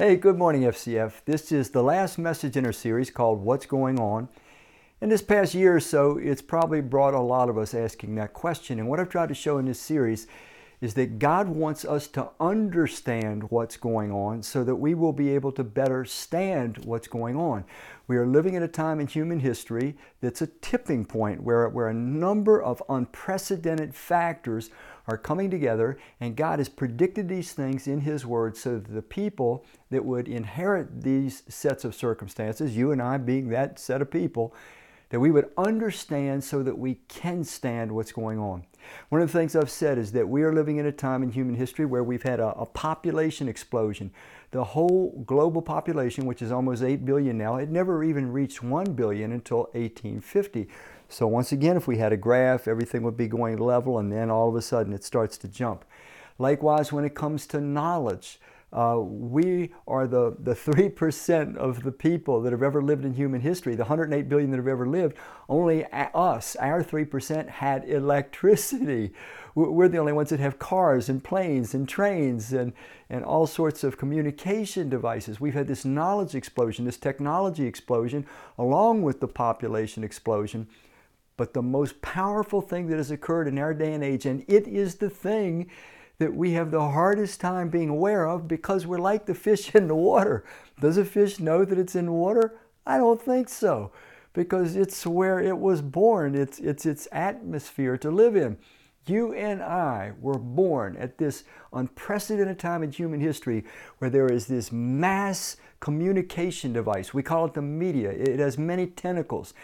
Hey, good morning, FCF. This is the last message in our series called What's Going On. In this past year or so, it's probably brought a lot of us asking that question. And what I've tried to show in this series is that God wants us to understand what's going on so that we will be able to better stand what's going on. We are living at a time in human history that's a tipping point where, where a number of unprecedented factors are coming together, and God has predicted these things in His Word so that the people that would inherit these sets of circumstances, you and I being that set of people, that we would understand so that we can stand what's going on. One of the things I've said is that we are living in a time in human history where we've had a, a, population explosion. The whole global population, which is almost 8 billion now, it never even reached 1 billion until 1850. So, once again, if we had a graph, everything would be going level, and then all of a sudden it starts to jump. Likewise, when it comes to knowledge, uh, we are the, the 3% of the people that have ever lived in human history, the 108 billion that have ever lived. Only us, our 3%, had electricity. We're the only ones that have cars and planes and trains and, and all sorts of communication devices. We've had this knowledge explosion, this technology explosion, along with the population explosion. But the most powerful thing that has occurred in our day and age, and it is the thing that we have the hardest time being aware of because we're like the fish in the water. Does a fish know that it's in water? I don't think so because it's where it was born, it's, it's its atmosphere to live in. You and I were born at this unprecedented time in human history where there is this mass communication device. We call it the media. It has many tentacles.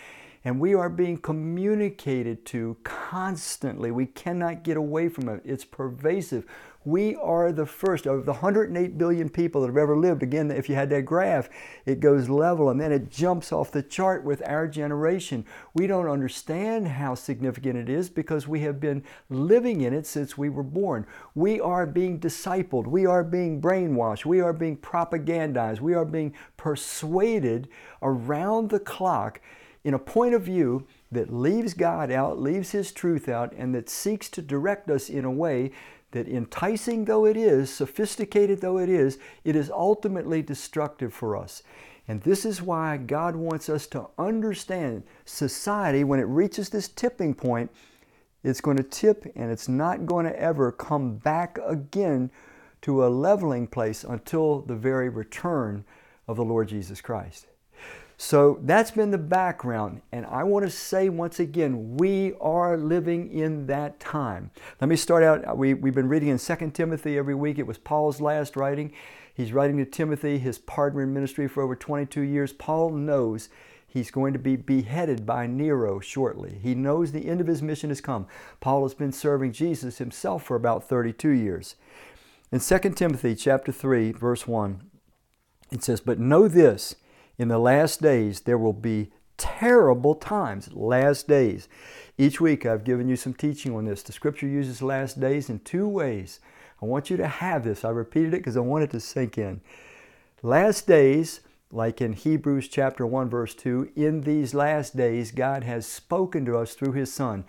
And we are being communicated to constantly. We cannot get away from it. It's pervasive. We are the first of the 108 billion people that have ever lived. Again, if you had that graph, it goes level and then it jumps off the chart with our generation. We don't understand how significant it is because we have been living in it since we were born. We are being discipled. We are being brainwashed. We are being propagandized. We are being persuaded around the clock in a point of view that leaves God out, leaves His truth out, and that seeks to direct us in a way that, enticing though it is, sophisticated though it is, it is ultimately destructive for us. And this is why God wants us to understand society when it reaches this tipping point, it's going to tip and it's not going to ever come back again to a leveling place until the very return of the Lord Jesus Christ. So that's been the background. And I want to say once again, we are living in that time. Let me start out. We, we've been reading in 2 Timothy every week. It was Paul's last writing. He's writing to Timothy, his partner in ministry for over 22 years. Paul knows he's going to be beheaded by Nero shortly. He knows the end of his mission has come. Paul has been serving Jesus himself for about 32 years. In 2 Timothy chapter 3, verse 1, it says, But know this in the last days, there will be terrible times, last days. Each week, I've given you some teaching on this. The scripture uses last days in two ways. I want you to have this. I repeated it because I want it to sink in. Last days, like in Hebrews chapter 1, verse 2, in these last days, God has spoken to us through His Son.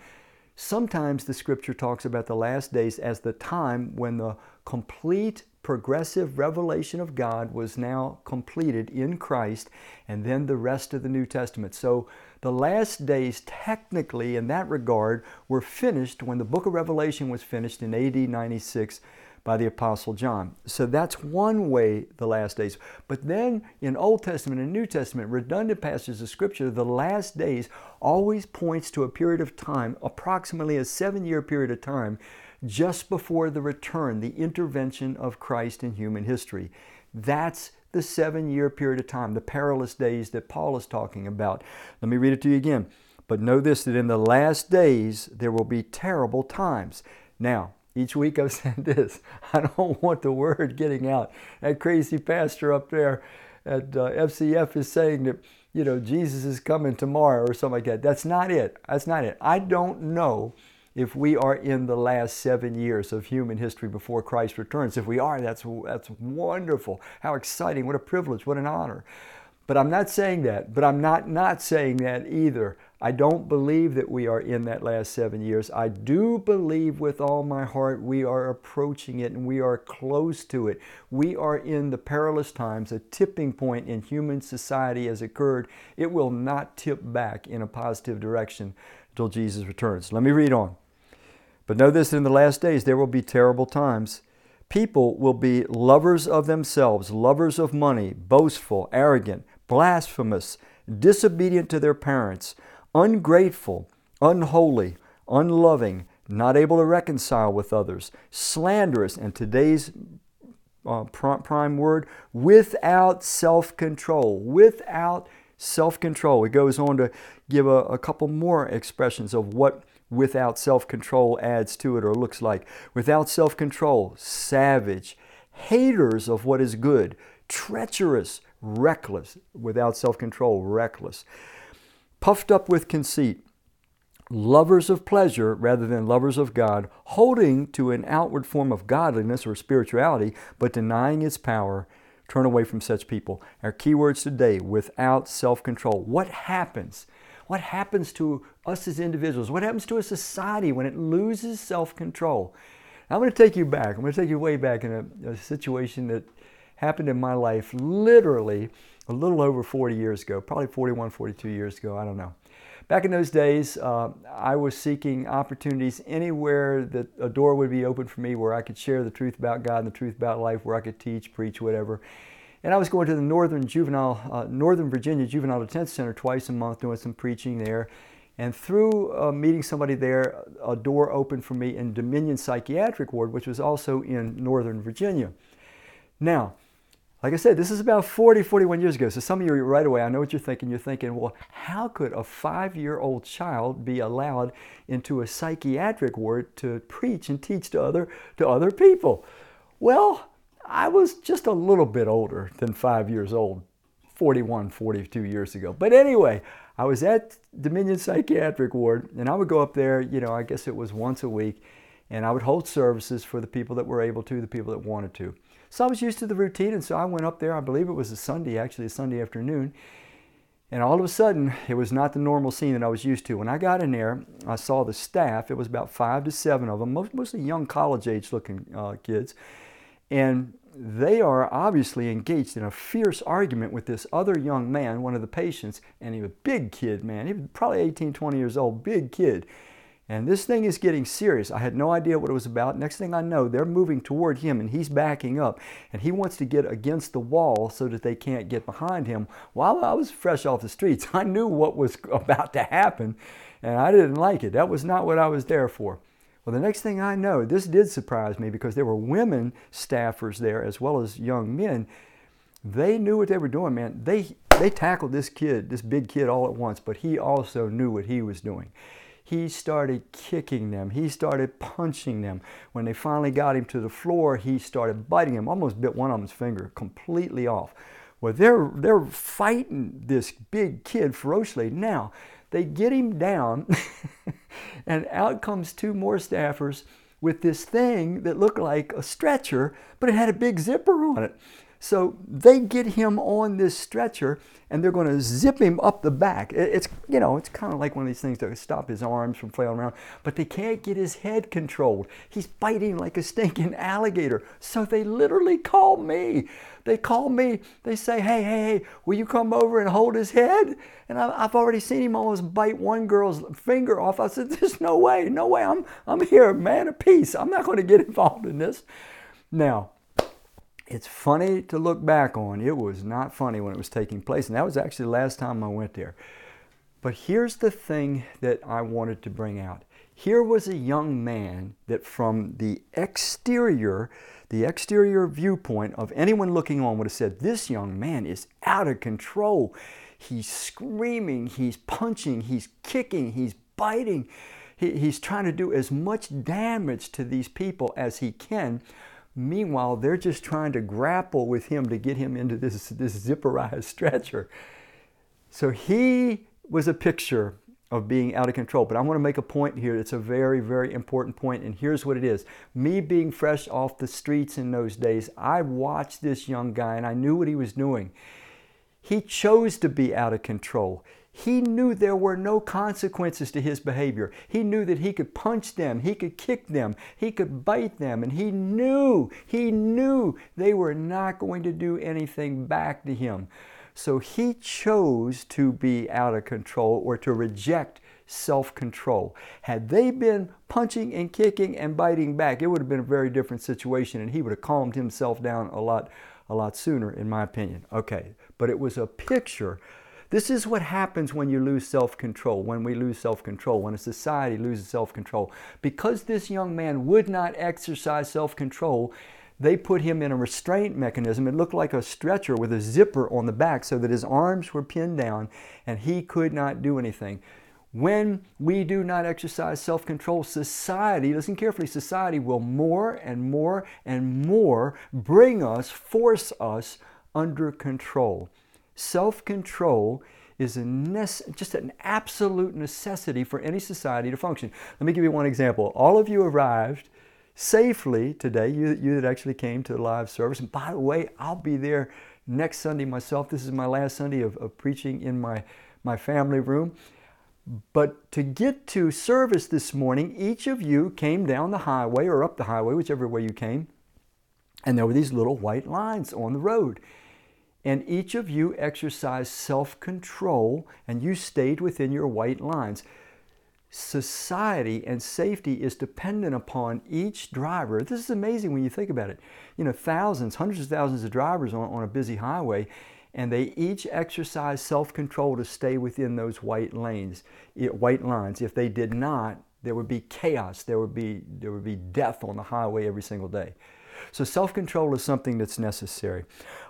Sometimes the scripture talks about the last days as the time when the complete progressive revelation of God was now completed in Christ, and then the rest of the New Testament. So the last days, technically, in that regard, were finished when the book of Revelation was finished in AD 96 by the Apostle John. So that's one way the last days. But then in Old Testament and New Testament, redundant passages of Scripture, the last days always points to a period of time, approximately a seven year period of time, just before the return, the intervention of Christ in human history. That's the seven year period of time, the perilous days that Paul is talking about. Let me read it to you again. But know this that in the last days there will be terrible times. Now, each week I've said this I don't want the word getting out. That crazy pastor up there at uh, FCF is saying that, you know, Jesus is coming tomorrow or something like that. That's not it. That's not it. I don't know if we are in the last seven years of human history before Christ returns. If we are, that's, that's wonderful. How exciting. What a privilege. What an honor. But I'm not saying that. But I'm not not saying that either. I don't believe that we are in that last seven years. I do believe with all my heart we are approaching it and we are close to it. We are in the perilous times. A tipping point in human society has occurred. It will not tip back in a positive direction until Jesus returns. Let me read on. But know this in the last days there will be terrible times. People will be lovers of themselves, lovers of money, boastful, arrogant, blasphemous, disobedient to their parents ungrateful, unholy, unloving, not able to reconcile with others, slanderous, and today's uh, prime word, without self control. Without self control. It goes on to give a, a couple more expressions of what without self control adds to it or looks like. Without self control, savage, haters of what is good, treacherous, reckless. Without self control, reckless puffed up with conceit, lovers of pleasure rather than lovers of God, holding to an outward form of godliness or spirituality, but denying its power. Turn away from such people. Our keywords today without self control. What happens? What happens to us as individuals? What happens to a society when it loses self control? I'm going to take you back. I'm going to take you way back in a, a situation that happened in my life literally a little over 40 years ago, probably 41, 42 years ago, I don't know. Back in those days, uh, I was seeking opportunities anywhere that a door would be open for me where I could share the truth about God and the truth about life, where I could teach, preach, whatever. And I was going to the Northern Juvenile, uh, Northern Virginia Juvenile Detention Center twice a month, doing some preaching there. And through uh, meeting somebody there, a door opened for me in Dominion Psychiatric Ward, which was also in Northern Virginia. Now, like I said, this is about 40, 41 years ago. So some of you right away, I know what you're thinking. You're thinking, well, how could a five year old child be allowed into a psychiatric ward to preach and teach to other, to other people? Well, I was just a little bit older than five years old, 41, 42 years ago. But anyway, I was at Dominion Psychiatric Ward and I would go up there, you know, I guess it was once a week, and I would hold services for the people that were able to, the people that wanted to. So I was used to the routine, and so I went up there. I believe it was a Sunday, actually, a Sunday afternoon. And all of a sudden, it was not the normal scene that I was used to. When I got in there, I saw the staff. It was about five to seven of them, mostly young college age looking uh, kids. And they are obviously engaged in a fierce argument with this other young man, one of the patients, and he was a big kid, man. He was probably 18, 20 years old, big kid. And this thing is getting serious. I had no idea what it was about. Next thing I know, they're moving toward him and he's backing up. And he wants to get against the wall so that they can't get behind him. While I was fresh off the streets, I knew what was about to happen and I didn't like it. That was not what I was there for. Well, the next thing I know, this did surprise me because there were women staffers there as well as young men. They knew what they were doing, man. They, they tackled this kid, this big kid, all at once, but he also knew what he was doing he started kicking them. He started punching them. When they finally got him to the floor, he started biting him, almost bit one of them's finger completely off. Well, they're, they're fighting this big kid ferociously. Now, they get him down, and out comes two more staffers with this thing that looked like a stretcher, but it had a big zipper on it. So they get him on this stretcher and they're going to zip him up the back. It's, you know, it's kind of like one of these things to stop his arms from flailing around, but they can't get his head controlled. He's biting like a stinking alligator. So they literally call me. They call me. They say, hey, hey, hey, will you come over and hold his head? And I've already seen him almost bite one girl's finger off. I said, there's no way, no way. I'm, I'm here, man of peace. I'm not going to get involved in this. Now, it's funny to look back on. It was not funny when it was taking place, and that was actually the last time I went there. But here's the thing that I wanted to bring out. Here was a young man that, from the exterior, the exterior viewpoint of anyone looking on, would have said, This young man is out of control. He's screaming, he's punching, he's kicking, he's biting. He, he's trying to do as much damage to these people as he can Meanwhile, they're just trying to grapple with him to get him into this, this zipperized stretcher. So he was a picture of being out of control. But I want to make a point here. It's a very, very important point, and here's what it is. Me being fresh off the streets in those days, I watched this young guy and I knew what he was doing. He chose to be out of control. He knew there were no consequences to his behavior. He knew that he could punch them, he could kick them, he could bite them, and he knew, he knew they were not going to do anything back to him. So he chose to be out of control or to reject self control. Had they been punching and kicking and biting back, it would have been a very different situation and he would have calmed himself down a lot, a lot sooner, in my opinion. Okay, but it was a picture. This is what happens when you lose self control, when we lose self control, when a society loses self control. Because this young man would not exercise self control, they put him in a restraint mechanism. It looked like a stretcher with a zipper on the back so that his arms were pinned down and he could not do anything. When we do not exercise self control, society, listen carefully, society will more and more and more bring us, force us under control. Self control is nece- just an absolute necessity for any society to function. Let me give you one example. All of you arrived safely today, you, you that actually came to the live service. And by the way, I'll be there next Sunday myself. This is my last Sunday of, of preaching in my, my family room. But to get to service this morning, each of you came down the highway or up the highway, whichever way you came, and there were these little white lines on the road. And each of you exercised self control and you stayed within your white lines. Society and safety is dependent upon each driver. This is amazing when you think about it. You know, thousands, hundreds of thousands of drivers on, on a busy highway, and they each exercise self-control to stay within those white lanes, white lines. If they did not, there would be chaos. There would be there would be death on the highway every single day. So self-control is something that's necessary.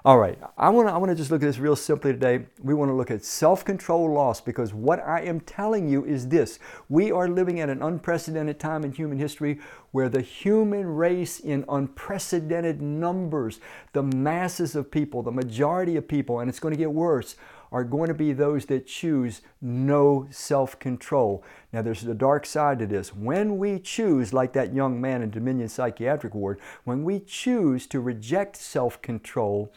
All right, I want to I want to just look at this real simply today. We want to look at self-control loss because what I am telling you is this. We are living at an unprecedented time in human history where the human race in unprecedented numbers, the masses of people, the majority of people, and it's going to get worse, are going to be those that choose no self control. Now, there's the dark side to this. When we choose, like that young man in Dominion Psychiatric Ward, when we choose to reject self control,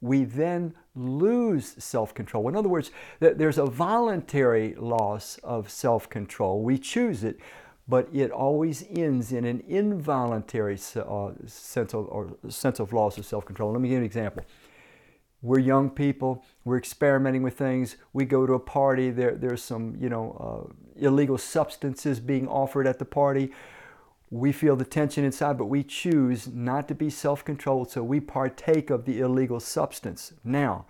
we then lose self control. In other words, there's a voluntary loss of self control. We choose it, but it always ends in an involuntary uh, sense, of, sense of loss of self control. Let me give you an example. We're young people. We're experimenting with things. We go to a party. There, there's some, you know, uh, illegal substances being offered at the party. We feel the tension inside, but we choose not to be self-controlled, so we partake of the illegal substance. Now,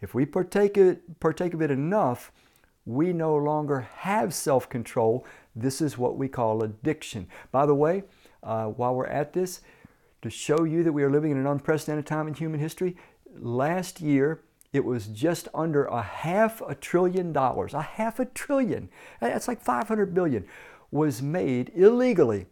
if we partake it, partake of it enough, we no longer have self-control. This is what we call addiction. By the way, uh, while we're at this, to show you that we are living in an unprecedented time in human history, last year it was just under a half a trillion dollars, a half a trillion, that's like 500 billion, was made illegally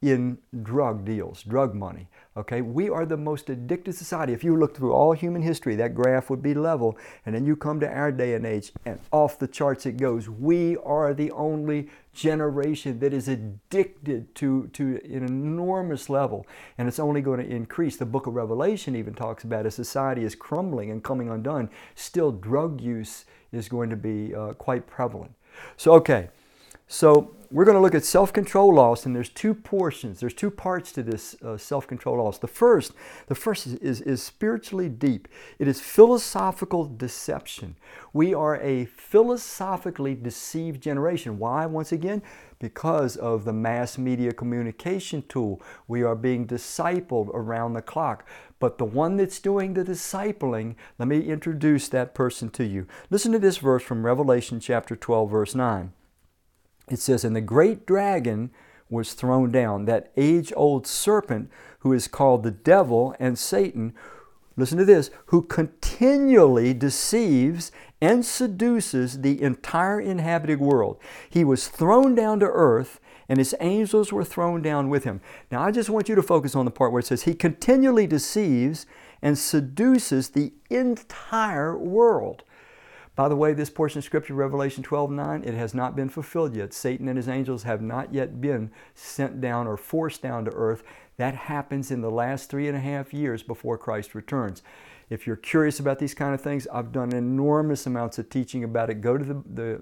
in drug deals, drug money. Okay, we are the most addicted society. If you look through all human history, that graph would be level, and then you come to our day and age, and off the charts it goes. We are the only generation that is addicted to, to an enormous level, and it's only going to increase. The book of Revelation even talks about as society is crumbling and coming undone, still drug use is going to be uh, quite prevalent. So, okay, so we're going to look at self-control loss, and there's two portions. There's two parts to this uh, self-control loss. The first, the first is, is, is spiritually deep. It is philosophical deception. We are a philosophically deceived generation. Why? Once again, because of the mass media communication tool. We are being discipled around the clock. But the one that's doing the discipling, let me introduce that person to you. Listen to this verse from Revelation chapter 12, verse 9 it says, And the great dragon was thrown down, that age old serpent who is called the devil and Satan. Listen to this, who continually deceives and seduces the entire inhabited world. He was thrown down to earth, and his angels were thrown down with him. Now, I just want you to focus on the part where it says, He continually deceives and seduces the entire world. By the way, this portion of Scripture, Revelation 12 9, it has not been fulfilled yet. Satan and his angels have not yet been sent down or forced down to earth. That happens in the last three and a half years before Christ returns. If you're curious about these kind of things, I've done enormous amounts of teaching about it. Go to the, the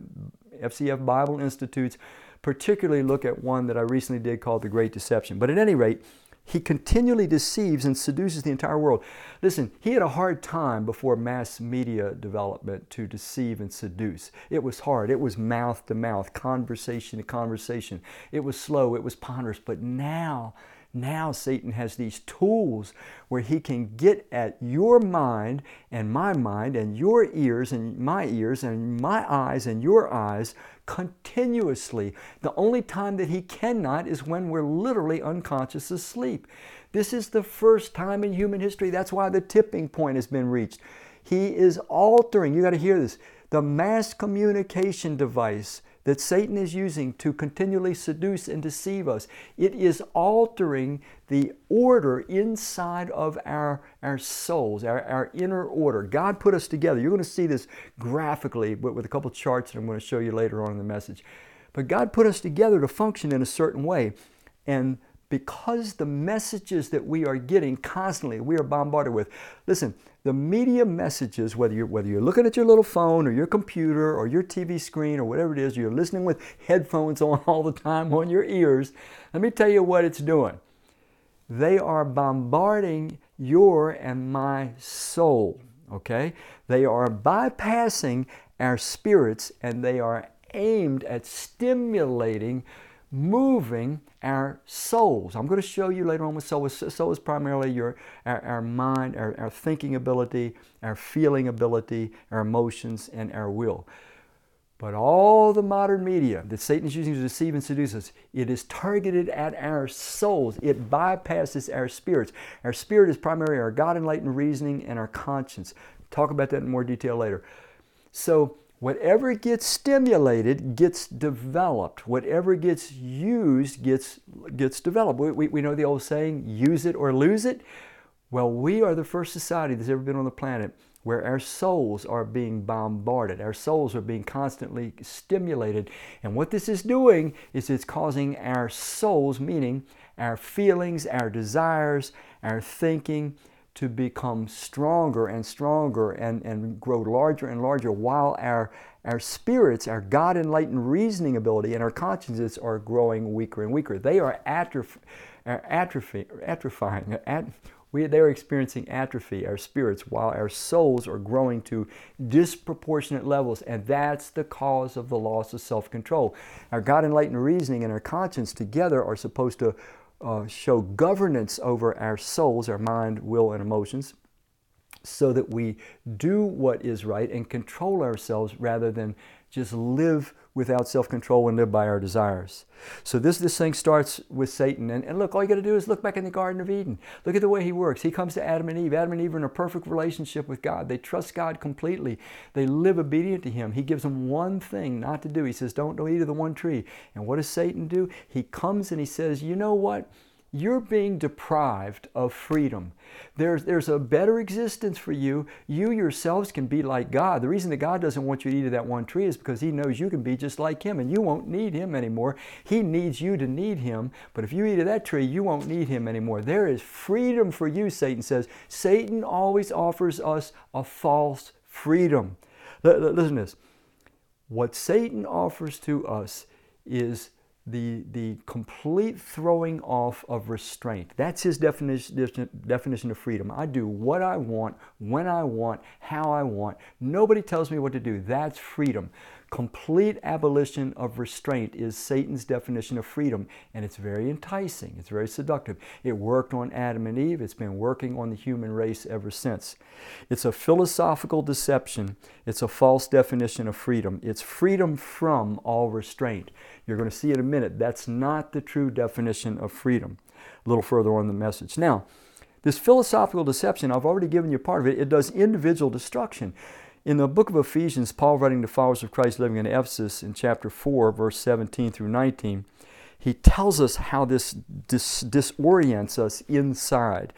FCF Bible Institutes, particularly look at one that I recently did called The Great Deception. But at any rate, he continually deceives and seduces the entire world. Listen, he had a hard time before mass media development to deceive and seduce. It was hard. It was mouth to mouth, conversation to conversation. It was slow, it was ponderous. But now, now Satan has these tools where he can get at your mind and my mind and your ears and my ears and my eyes and your eyes continuously. The only time that he cannot is when we're literally unconscious asleep. This is the first time in human history. That's why the tipping point has been reached. He is altering, you got to hear this, the mass communication device that Satan is using to continually seduce and deceive us. It is altering the order inside of our, our souls, our, our inner order. God put us together. You're going to see this graphically with, with a couple charts that I'm going to show you later on in the message. But God put us together to function in a certain way. And because the messages that we are getting constantly, we are bombarded with. Listen, the media messages, whether you're, whether you're looking at your little phone or your computer or your TV screen or whatever it is, you're listening with headphones on all the time on your ears, let me tell you what it's doing. They are bombarding your and my soul, okay? They are bypassing our spirits and they are aimed at stimulating moving our souls. I'm going to show you later on what soul is. Soul is primarily your, our, our mind, our, our thinking ability, our feeling ability, our emotions, and our will. But all the modern media that Satan is using to deceive and seduce us, it is targeted at our souls. It bypasses our spirits. Our spirit is primarily our God enlightened reasoning and our conscience. Talk about that in more detail later. So Whatever gets stimulated gets developed. Whatever gets used gets, gets developed. We, we, we know the old saying, use it or lose it. Well, we are the first society that's ever been on the planet where our souls are being bombarded. Our souls are being constantly stimulated. And what this is doing is it's causing our souls, meaning our feelings, our desires, our thinking, to become stronger and stronger and, and grow larger and larger while our, our spirits, our God enlightened reasoning ability, and our consciences are growing weaker and weaker. They are atroph- uh, atrophy, atrophying. At, we, they're experiencing atrophy, our spirits, while our souls are growing to disproportionate levels. And that's the cause of the loss of self control. Our God enlightened reasoning and our conscience together are supposed to uh, show governance over our souls, our mind, will, and emotions, so that we do what is right and control ourselves rather than just live without self-control and live by our desires. So this this thing starts with Satan. And, and look, all you got to do is look back in the Garden of Eden. Look at the way he works. He comes to Adam and Eve. Adam and Eve are in a perfect relationship with God. They trust God completely. They live obedient to him. He gives them one thing not to do. He says, don't, don't eat of the one tree. And what does Satan do? He comes and he says, you know what? You're being deprived of freedom. There's, there's a better existence for you. You yourselves can be like God. The reason that God doesn't want you to eat of that one tree is because He knows you can be just like Him and you won't need Him anymore. He needs you to need Him. But if you eat of that tree, you won't need Him anymore. There is freedom for you, Satan says. Satan always offers us a false freedom. Listen to this. What Satan offers to us is the, the complete throwing off of restraint. That's his definition, definition of freedom. I do what I want, when I want, how I want. Nobody tells me what to do. That's freedom. Complete abolition of restraint is Satan's definition of freedom, and it's very enticing. It's very seductive. It worked on Adam and Eve. It's been working on the human race ever since. It's a philosophical deception. It's a false definition of freedom. It's freedom from all restraint. You're going to see in a minute that's not the true definition of freedom. A little further on the message. Now, this philosophical deception, I've already given you part of it, it does individual destruction. In the book of Ephesians, Paul writing to followers of Christ living in Ephesus in chapter 4, verse 17 through 19, he tells us how this dis- disorients us inside.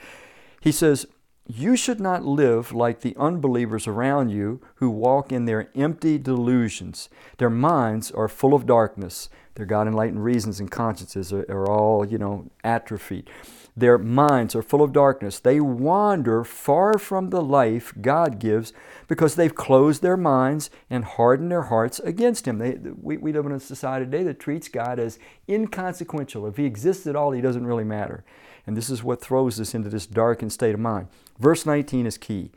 He says, You should not live like the unbelievers around you who walk in their empty delusions. Their minds are full of darkness. Their God enlightened reasons and consciences are, are all, you know, atrophied. Their minds are full of darkness. They wander far from the life God gives because they've closed their minds and hardened their hearts against Him. They, we, we live in a society today that treats God as inconsequential. If He exists at all, He doesn't really matter. And this is what throws us into this darkened state of mind. Verse 19 is key.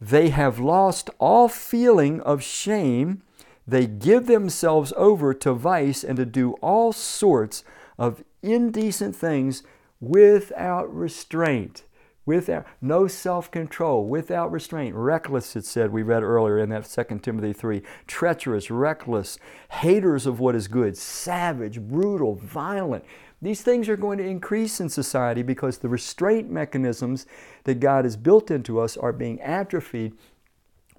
They have lost all feeling of shame. They give themselves over to vice and to do all sorts of indecent things without restraint, without no self-control, without restraint, reckless it said we read earlier in that 2 Timothy 3, treacherous, reckless, haters of what is good, savage, brutal, violent. These things are going to increase in society because the restraint mechanisms that God has built into us are being atrophied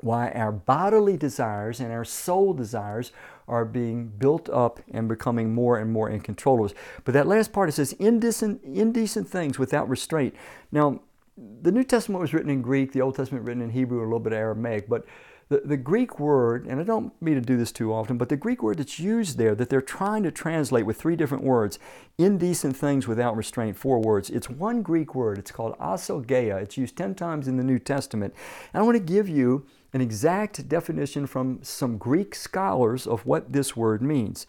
why our bodily desires and our soul desires are being built up and becoming more and more in control. But that last part it says indecent, indecent things without restraint. Now, the New Testament was written in Greek, the Old Testament written in Hebrew, a little bit of Aramaic, but the, the Greek word, and I don't mean to do this too often, but the Greek word that's used there that they're trying to translate with three different words, indecent things without restraint, four words. It's one Greek word. It's called aselgeia. It's used 10 times in the New Testament. And I want to give you an exact definition from some Greek scholars of what this word means.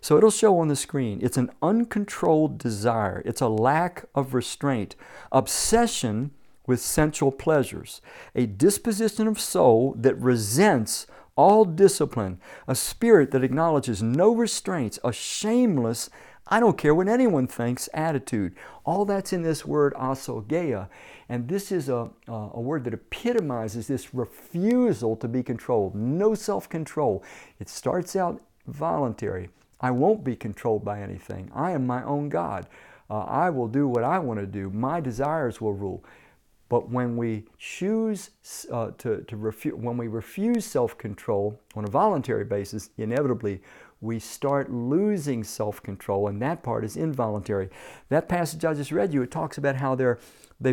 So it'll show on the screen. It's an uncontrolled desire, it's a lack of restraint, obsession with sensual pleasures, a disposition of soul that resents all discipline, a spirit that acknowledges no restraints, a shameless, I don't care what anyone thinks attitude. All that's in this word aselgeia. And this is a, a word that epitomizes this refusal to be controlled, no self control. It starts out voluntary. I won't be controlled by anything. I am my own God. Uh, I will do what I want to do. My desires will rule. But when we choose uh, to, to refuse, when we refuse self-control on a voluntary basis, inevitably we start losing self-control, and that part is involuntary. That passage I just read you, it talks about how they're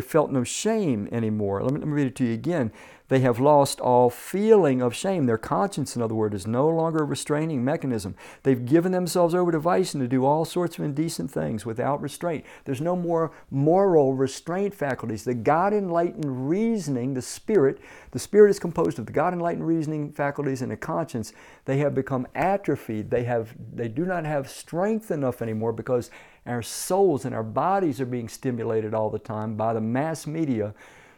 felt no shame anymore. Let me, let me read it to you again. They have lost all feeling of shame. Their conscience, in other words, is no longer a restraining mechanism. They've given themselves over to vice and to do all sorts of indecent things without restraint. There's no more moral restraint faculties. The God enlightened reasoning, the spirit, the spirit is composed of the God enlightened reasoning faculties and a conscience. They have become atrophied. They have they do not have strength enough anymore because our souls and our bodies are being stimulated all the time by the mass media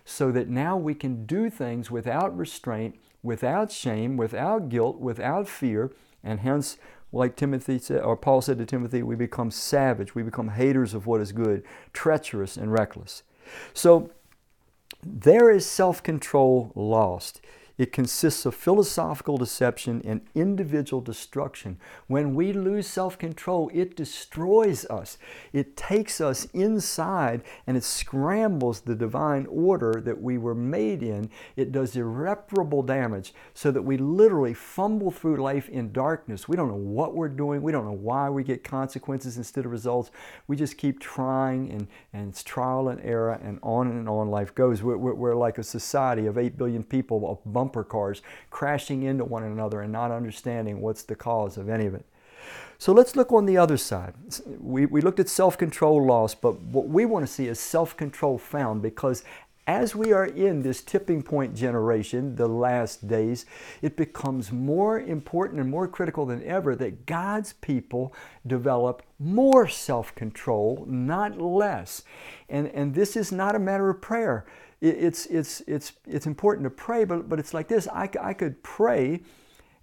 so that now we can do things without restraint, without shame, without guilt, without fear, and hence, like Timothy said, or Paul said to Timothy, we become savage, we become haters of what is good, treacherous and reckless. So there is self-control lost. It consists of philosophical deception and individual destruction. When we lose self control, it destroys us. It takes us inside and it scrambles the divine order that we were made in. It does irreparable damage so that we literally fumble through life in darkness. We don't know what we're doing, we don't know why we get consequences instead of results. We just keep trying and, and it's trial and error and on and on life goes. We're, we're, we're like a society of 8 billion people of bumper cars crashing into one another and not understanding what's the cause of any of it. So let's look on the other side. We, we looked at self control lost, but what we want to see is self control found because as we are in this tipping point generation, the last days, it becomes more important and more critical than ever that God's people develop more self control, not less. And, and this is not a matter of prayer it's, it's, it's, it's important to pray, but, but it's like this I, I could pray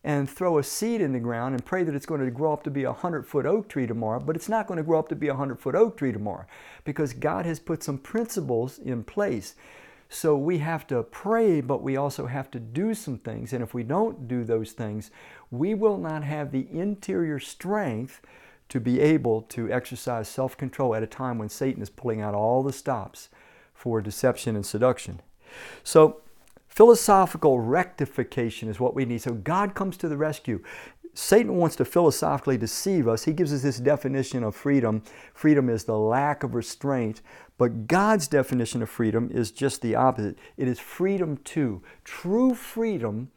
and throw a seed in the ground and pray that it's going to grow up to be a 100 foot oak tree tomorrow, but it's not going to grow up to be a 100 foot oak tree tomorrow because God has put some principles in place. So we have to pray, but we also have to do some things. And if we don't do those things, we will not have the interior strength to be able to exercise self control at a time when Satan is pulling out all the stops for deception and seduction. So, philosophical rectification is what we need. So, God comes to the rescue. Satan wants to philosophically deceive us. He gives us this definition of freedom. Freedom is the lack of restraint. But God's definition of freedom is just the opposite. It is freedom to. True freedom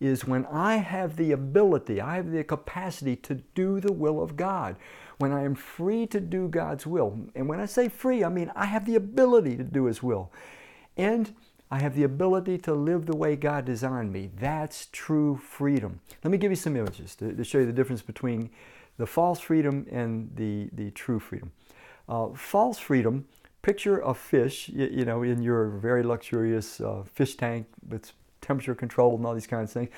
is when I have the ability, I have the capacity to do the will of God. When I am free to do God's will. And when I say free, I mean I have the ability to do His will. And I have the ability to live the way God designed me. That's true freedom. Let me give you some images to, to show you the difference between the false freedom and the, the true freedom. Uh, false freedom, picture a fish, you, know, in your very luxurious uh, fish tank that's temperature controlled and all these kinds of things.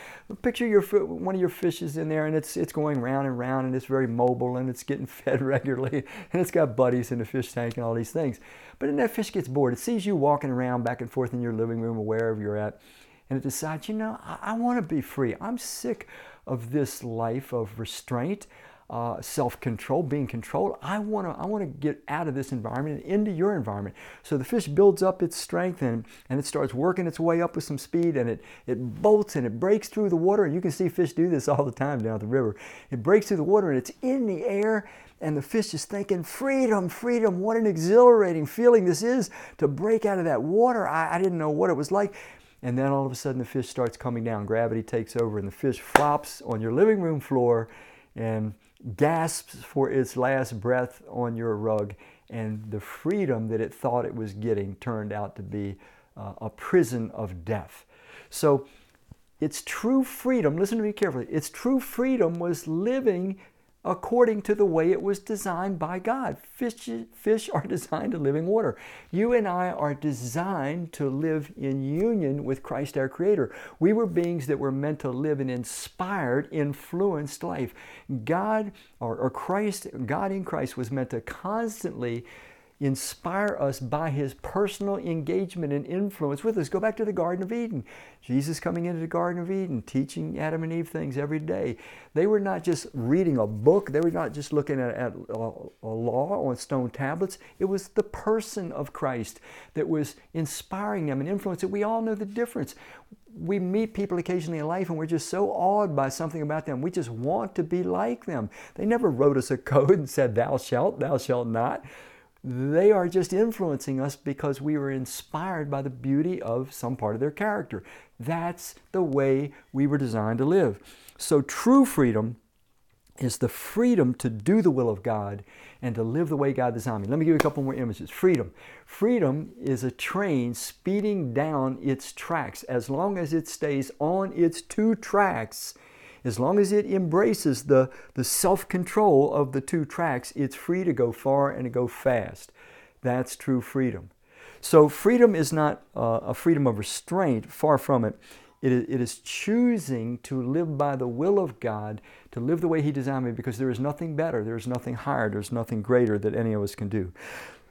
Picture your one of your fishes in there and it's it's going round and round and it's very mobile and it's getting fed regularly and it's got buddies in the fish tank and all these things. But then that fish gets bored. It sees you walking around back and forth in your living room or wherever you're at and it decides, you know, I, I want to be free. I'm sick of this life of restraint uh, self-control, being controlled. I want to I want to get out of this environment and into your environment. So the fish builds up its strength and, and it starts working its way up with some speed and it, it bolts and it breaks through the water. And you can see fish do this all the time down at the river. It breaks through the water and it's in the air and the fish is thinking, freedom, freedom, what an exhilarating feeling this is to break out of that water. I, I didn't know what it was like. And then all of a sudden the fish starts coming down. Gravity takes over and the fish flops on your living room floor and gasps for its last breath on your rug, and the freedom that it thought it was getting turned out to be uh, a prison of death. So, its true freedom, listen to me carefully, its true freedom was living according to the way it was designed by God. Fish, fish are designed to live in water. You and I are designed to live in union with Christ our Creator. We were beings that were meant to live an inspired, influenced life. God, or, or Christ, God in Christ was meant to constantly inspire us by his personal engagement and influence with us. Go back to the Garden of Eden. Jesus coming into the Garden of Eden, teaching Adam and Eve things every day. They were not just reading a book, they were not just looking at, at a, a law on stone tablets. It was the person of Christ that was inspiring them and influencing. We all know the difference. We meet people occasionally in life and we're just so awed by something about them. We just want to be like them. They never wrote us a code and said, Thou shalt, thou shalt not. They are just influencing us because we were inspired by the beauty of some part of their character. That's the way we were designed to live. So, true freedom is the freedom to do the will of God and to live the way God designed me. Let me give you a couple more images. Freedom. Freedom is a train speeding down its tracks. As long as it stays on its two tracks, as long as it embraces the, the self control of the two tracks, it's free to go far and to go fast. That's true freedom. So, freedom is not uh, a freedom of restraint, far from it. It is, it is choosing to live by the will of God, to live the way He designed me, because there is nothing better, there is nothing higher, there's nothing greater that any of us can do.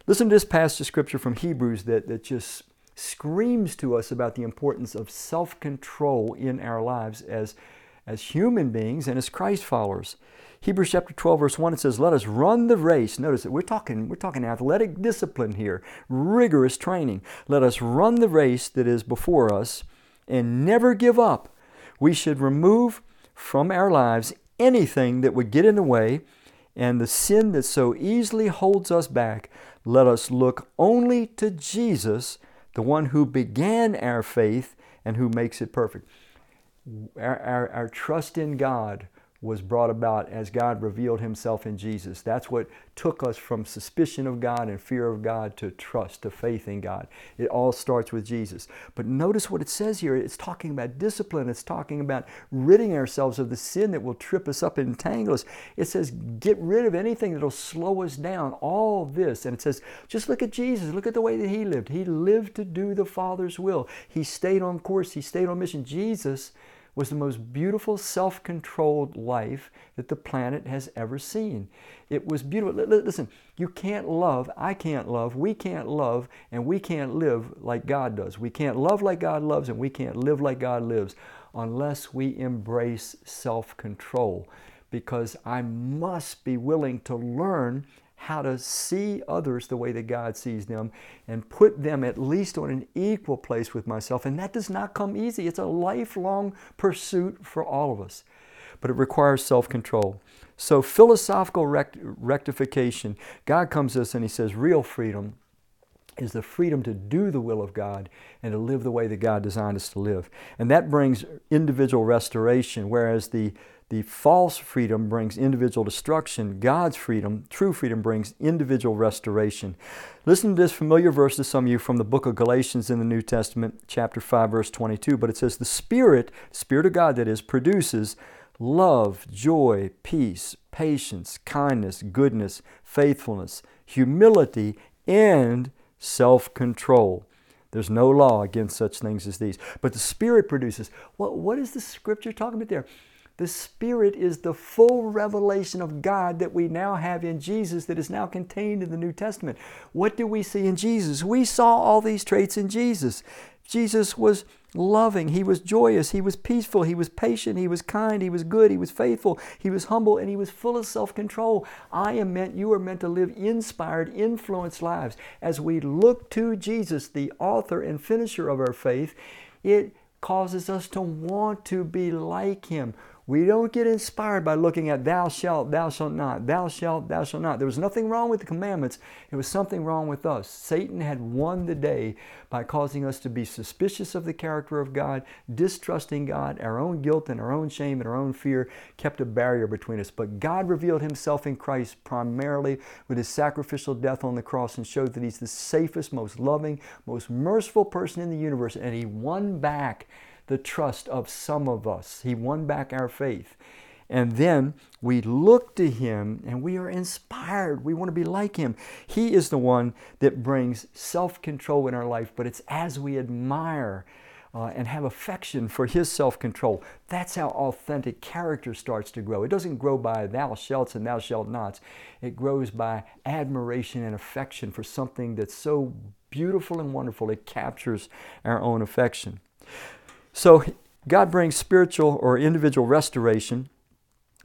Listen to this passage of Scripture from Hebrews that, that just screams to us about the importance of self control in our lives as as human beings and as Christ followers. Hebrews chapter 12 verse 1 it says let us run the race. Notice that we're talking we're talking athletic discipline here, rigorous training. Let us run the race that is before us and never give up. We should remove from our lives anything that would get in the way and the sin that so easily holds us back. Let us look only to Jesus, the one who began our faith and who makes it perfect our, our, our trust in God was brought about as God revealed Himself in Jesus. That's what took us from suspicion of God and fear of God to trust, to faith in God. It all starts with Jesus. But notice what it says here it's talking about discipline, it's talking about ridding ourselves of the sin that will trip us up and entangle us. It says, get rid of anything that will slow us down. All this. And it says, just look at Jesus, look at the way that He lived. He lived to do the Father's will, He stayed on course, He stayed on mission. Jesus was the most beautiful, self controlled life that the planet has ever seen. It was beautiful. Listen, you can't love, I can't love, we can't love, and we can't live like God does. We can't love like God loves, and we can't live like God lives unless we embrace self control. Because I must be willing to learn how to see others the way that God sees them and put them at least on an equal place with myself. And that does not come easy. It's a lifelong pursuit for all of us, but it requires self control. So, philosophical rect- rectification God comes to us and He says, real freedom is the freedom to do the will of God and to live the way that God designed us to live. And that brings individual restoration, whereas the the false freedom brings individual destruction. God's freedom, true freedom, brings individual restoration. Listen to this familiar verse to some of you from the book of Galatians in the New Testament, chapter 5, verse 22. But it says, The Spirit, Spirit of God that is, produces love, joy, peace, patience, kindness, goodness, faithfulness, humility, and self control. There's no law against such things as these. But the Spirit produces. What, what is the scripture talking about there? The Spirit is the full revelation of God that we now have in Jesus that is now contained in the New Testament. What do we see in Jesus? We saw all these traits in Jesus. Jesus was loving, he was joyous, he was peaceful, he was patient, he was kind, he was good, he was faithful, he was humble, and he was full of self control. I am meant, you are meant to live inspired, influenced lives. As we look to Jesus, the author and finisher of our faith, it causes us to want to be like him. We don't get inspired by looking at thou shalt, thou shalt not, thou shalt, thou shalt not. There was nothing wrong with the commandments. It was something wrong with us. Satan had won the day by causing us to be suspicious of the character of God, distrusting God. Our own guilt and our own shame and our own fear kept a barrier between us. But God revealed himself in Christ primarily with his sacrificial death on the cross and showed that he's the safest, most loving, most merciful person in the universe. And he won back the trust of some of us. He won back our faith. And then we look to Him and we are inspired. We want to be like Him. He is the one that brings self control in our life, but it's as we admire uh, and have affection for His self control. That's how authentic character starts to grow. It doesn't grow by thou shalt and thou shalt nots, it grows by admiration and affection for something that's so beautiful and wonderful, it captures our own affection. So God brings spiritual or individual restoration.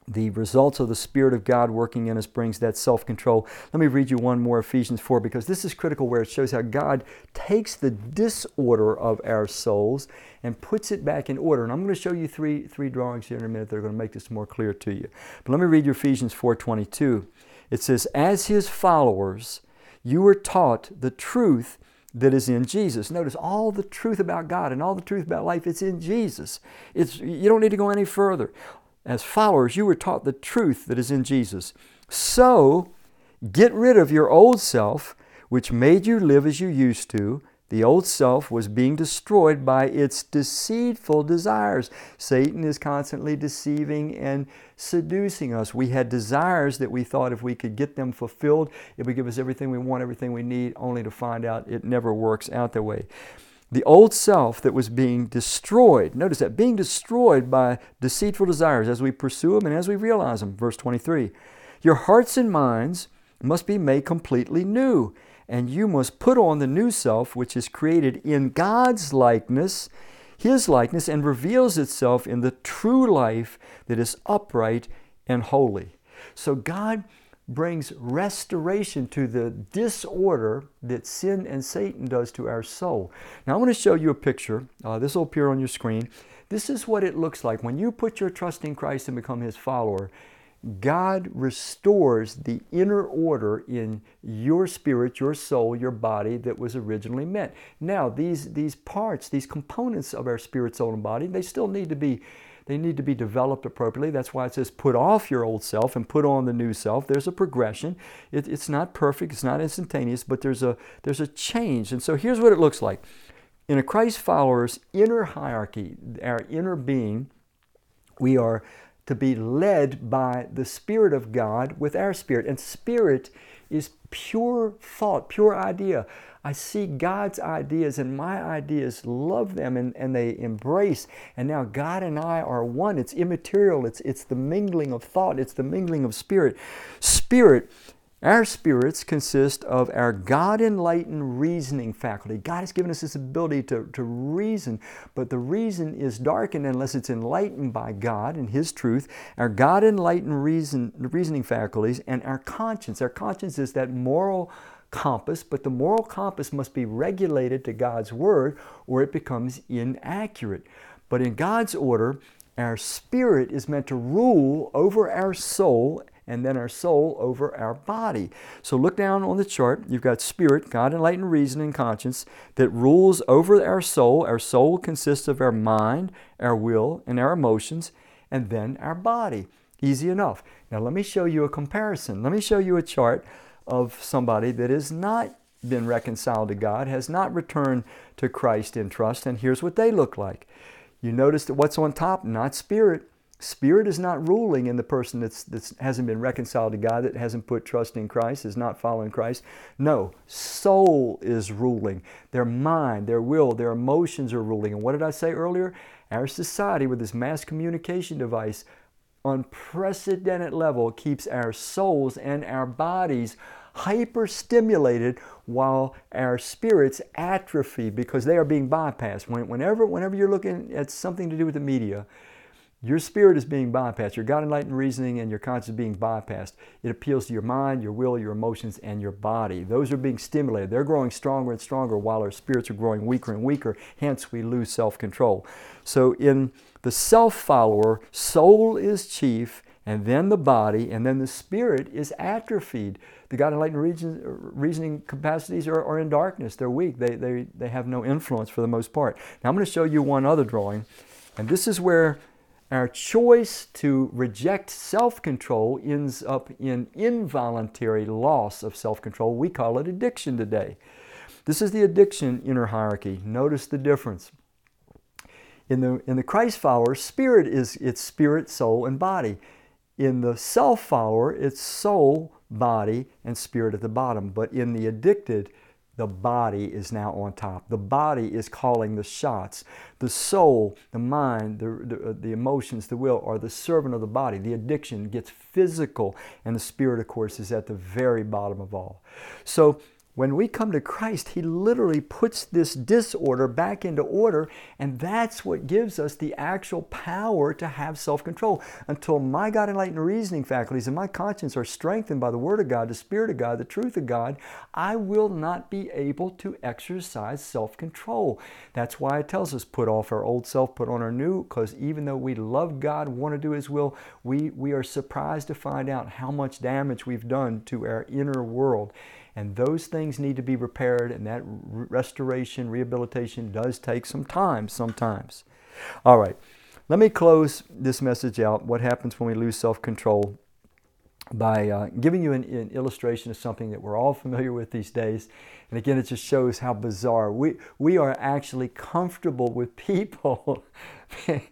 The results of the Spirit of God working in us brings that self control. Let me read you one more Ephesians 4 because this is critical where it shows how God takes the disorder of our souls and puts it back in order. And I'm going to show you three, three drawings here in a minute that are going to make this more clear to you. But let me read you Ephesians 4:22. It says, As his followers, you were taught the truth that is in Jesus. Notice all the truth about God and all the truth about life, it's in Jesus. It's, you don't need to go any further. As followers, you were taught the truth that is in Jesus. So, get rid of your old self, which made you live as you used to, the old self was being destroyed by its deceitful desires. Satan is constantly deceiving and seducing us. We had desires that we thought if we could get them fulfilled, it would give us everything we want, everything we need, only to find out it never works out that way. The old self that was being destroyed, notice that, being destroyed by deceitful desires as we pursue them and as we realize them. Verse 23 Your hearts and minds must be made completely new and you must put on the new self, which is created in God's likeness, His likeness, and reveals itself in the true life that is upright and holy. So God brings restoration to the disorder that sin and Satan does to our soul. Now, I want to show you a picture. Uh, this will appear on your screen. This is what it looks like when you put your trust in Christ and become His follower. God restores the inner order in your spirit, your soul, your body that was originally meant. Now, these, these parts, these components of our spirit, soul, and body, they still need to be they need to be developed appropriately. That's why it says put off your old self and put on the new self. There's a progression. It, it's not perfect, it's not instantaneous, but there's a there's a change. And so here's what it looks like. In a Christ follower's inner hierarchy, our inner being, we are to be led by the Spirit of God with our spirit. And spirit is pure thought, pure idea. I see God's ideas and my ideas, love them and, and they embrace. And now God and I are one. It's immaterial, it's, it's the mingling of thought, it's the mingling of spirit. Spirit our spirits consist of our God enlightened reasoning faculty. God has given us this ability to, to reason, but the reason is darkened unless it's enlightened by God and His truth. Our God enlightened reason, reasoning faculties and our conscience. Our conscience is that moral compass, but the moral compass must be regulated to God's Word or it becomes inaccurate. But in God's order, our spirit is meant to rule over our soul and then our soul over our body. So look down on the chart. You've got spirit, God, enlightened reason, and conscience that rules over our soul. Our soul consists of our mind, our will, and our emotions, and then our body. Easy enough. Now let me show you a comparison. Let me show you a chart of somebody that has not been reconciled to God, has not returned to Christ in trust, and here's what they look like. You notice that what's on top? Not spirit. Spirit is not ruling in the person that's, that hasn't been reconciled to God, that hasn't put trust in Christ, is not following Christ. No, soul is ruling. Their mind, their will, their emotions are ruling. And what did I say earlier? Our society, with this mass communication device, on unprecedented level, keeps our souls and our bodies hyper stimulated while our spirits atrophy because they are being bypassed. Whenever, whenever you're looking at something to do with the media, your spirit is being bypassed. Your God enlightened reasoning and your conscience being bypassed. It appeals to your mind, your will, your emotions, and your body. Those are being stimulated. They're growing stronger and stronger while our spirits are growing weaker and weaker. Hence, we lose self control. So, in the self follower, soul is chief, and then the body, and then the spirit is atrophied. The God enlightened reason, reasoning capacities are, are in darkness. They're weak. They, they, they have no influence for the most part. Now, I'm going to show you one other drawing, and this is where our choice to reject self control ends up in involuntary loss of self control. We call it addiction today. This is the addiction inner hierarchy. Notice the difference. In the, in the Christ follower, spirit is its spirit, soul, and body. In the self follower, it's soul, body, and spirit at the bottom. But in the addicted, the body is now on top. The body is calling the shots. The soul, the mind, the, the, uh, the, emotions, the will are the servant of the body. The addiction gets physical, and the spirit, of course, is at the very bottom of all. So when we come to Christ, He literally puts this disorder back into order, and that's what gives us the actual power to have self control. Until my God enlightened reasoning faculties and my conscience are strengthened by the Word of God, the Spirit of God, the truth of God, I will not be able to exercise self control. That's why it tells us put off our old self, put on our new, because even though we love God, want to do His will, we, we are surprised to find out how much damage we've done to our inner world. And those things need to be repaired, and that restoration, rehabilitation does take some time sometimes. All right, let me close this message out. What happens when we lose self control? By uh, giving you an, an, illustration of something that we're all familiar with these days. And again, it just shows how bizarre. We, we are actually comfortable with people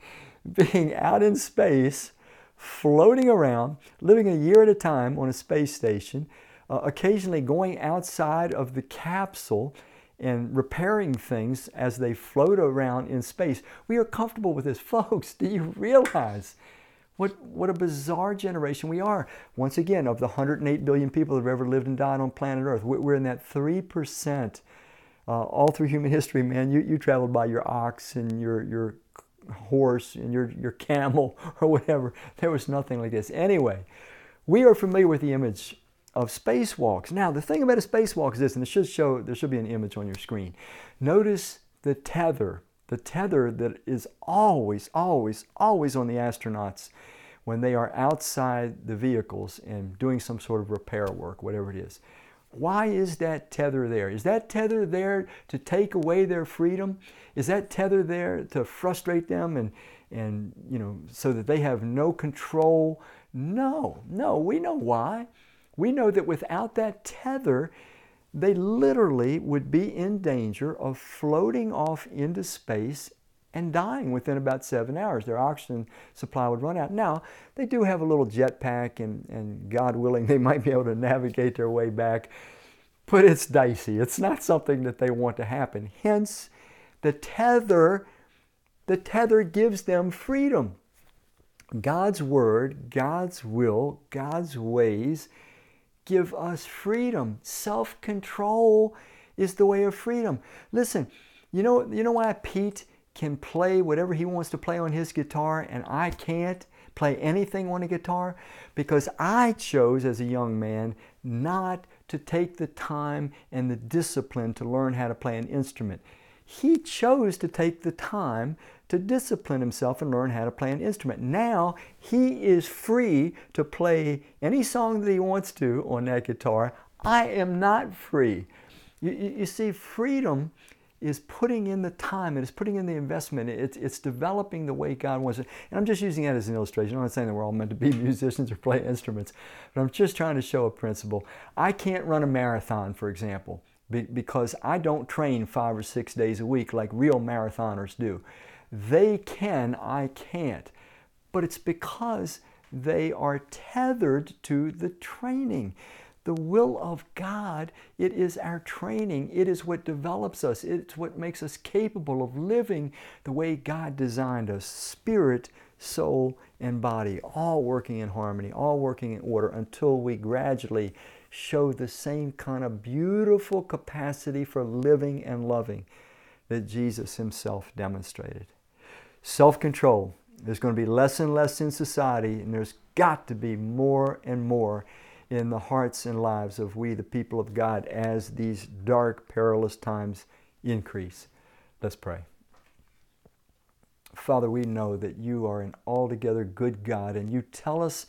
being out in space, floating around, living a year at a time on a space station, uh, occasionally going outside of the capsule and repairing things as they float around in space. We are comfortable with this. Folks, do you realize what, what a bizarre generation we are? Once again, of the 108 billion people that have ever lived and died on planet Earth, we're in that 3%. Uh, all through human history, man, you, you traveled by your ox and your, your horse and your, your camel or whatever. There was nothing like this. Anyway, we are familiar with the image of spacewalks. Now, the thing about a spacewalk is this, and it should show, there should be an image on your screen. Notice the tether, the tether that is always, always, always on the astronauts when they are outside the vehicles and doing some sort of repair work, whatever it is. Why is that tether there? Is that tether there to take away their freedom? Is that tether there to frustrate them and, and you know, so that they have no control? No, no, we know why we know that without that tether, they literally would be in danger of floating off into space and dying within about seven hours. Their oxygen supply would run out. Now, they do have a little jetpack, and, and God willing, they might be able to navigate their way back, but it's dicey. It's not something that they want to happen. Hence, the tether, the tether gives them freedom. God's word, God's will, God's ways give us freedom. Self control is the way of freedom. Listen, you know, you know why Pete can play whatever he wants to play on his guitar and I can't play anything on a guitar? Because I chose as a young man not to take the time and the discipline to learn how to play an instrument. He chose to take the time to discipline himself and learn how to play an instrument. Now he is free to play any song that he wants to on that guitar. I am not free. You, you, see, freedom is putting in the time, it is putting in the investment, it's, it's developing the way God wants it. And I'm just using that as an illustration. I'm not saying that we're all meant to be musicians or play instruments, but I'm just trying to show a principle. I can't run a marathon, for example, because I don't train five or six days a week like real marathoners do. They can, I can't. But it's because they are tethered to the training. The will of God, it is our training. It is what develops us. It's what makes us capable of living the way God designed us spirit, soul, and body, all working in harmony, all working in order until we gradually show the same kind of beautiful capacity for living and loving that Jesus Himself demonstrated. Self control. There's going to be less and less in society, and there's got to be more and more in the hearts and lives of we, the people of God, as these dark, perilous times increase. Let's pray. Father, we know that you are an altogether good God, and you tell us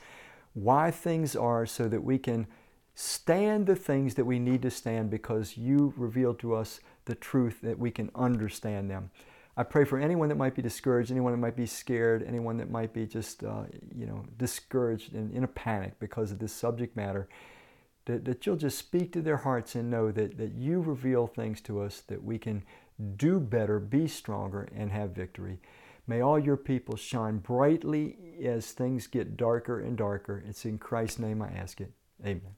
why things are so that we can stand the things that we need to stand because you reveal to us the truth that we can understand them. I pray for anyone that might be discouraged, anyone that might be scared, anyone that might be just, uh, you know, discouraged and in a panic because of this subject matter, that, that you'll just speak to their hearts and know that, that you reveal things to us that we can do better, be stronger, and have victory. May all your people shine brightly as things get darker and darker. It's in Christ's name I ask it. Amen.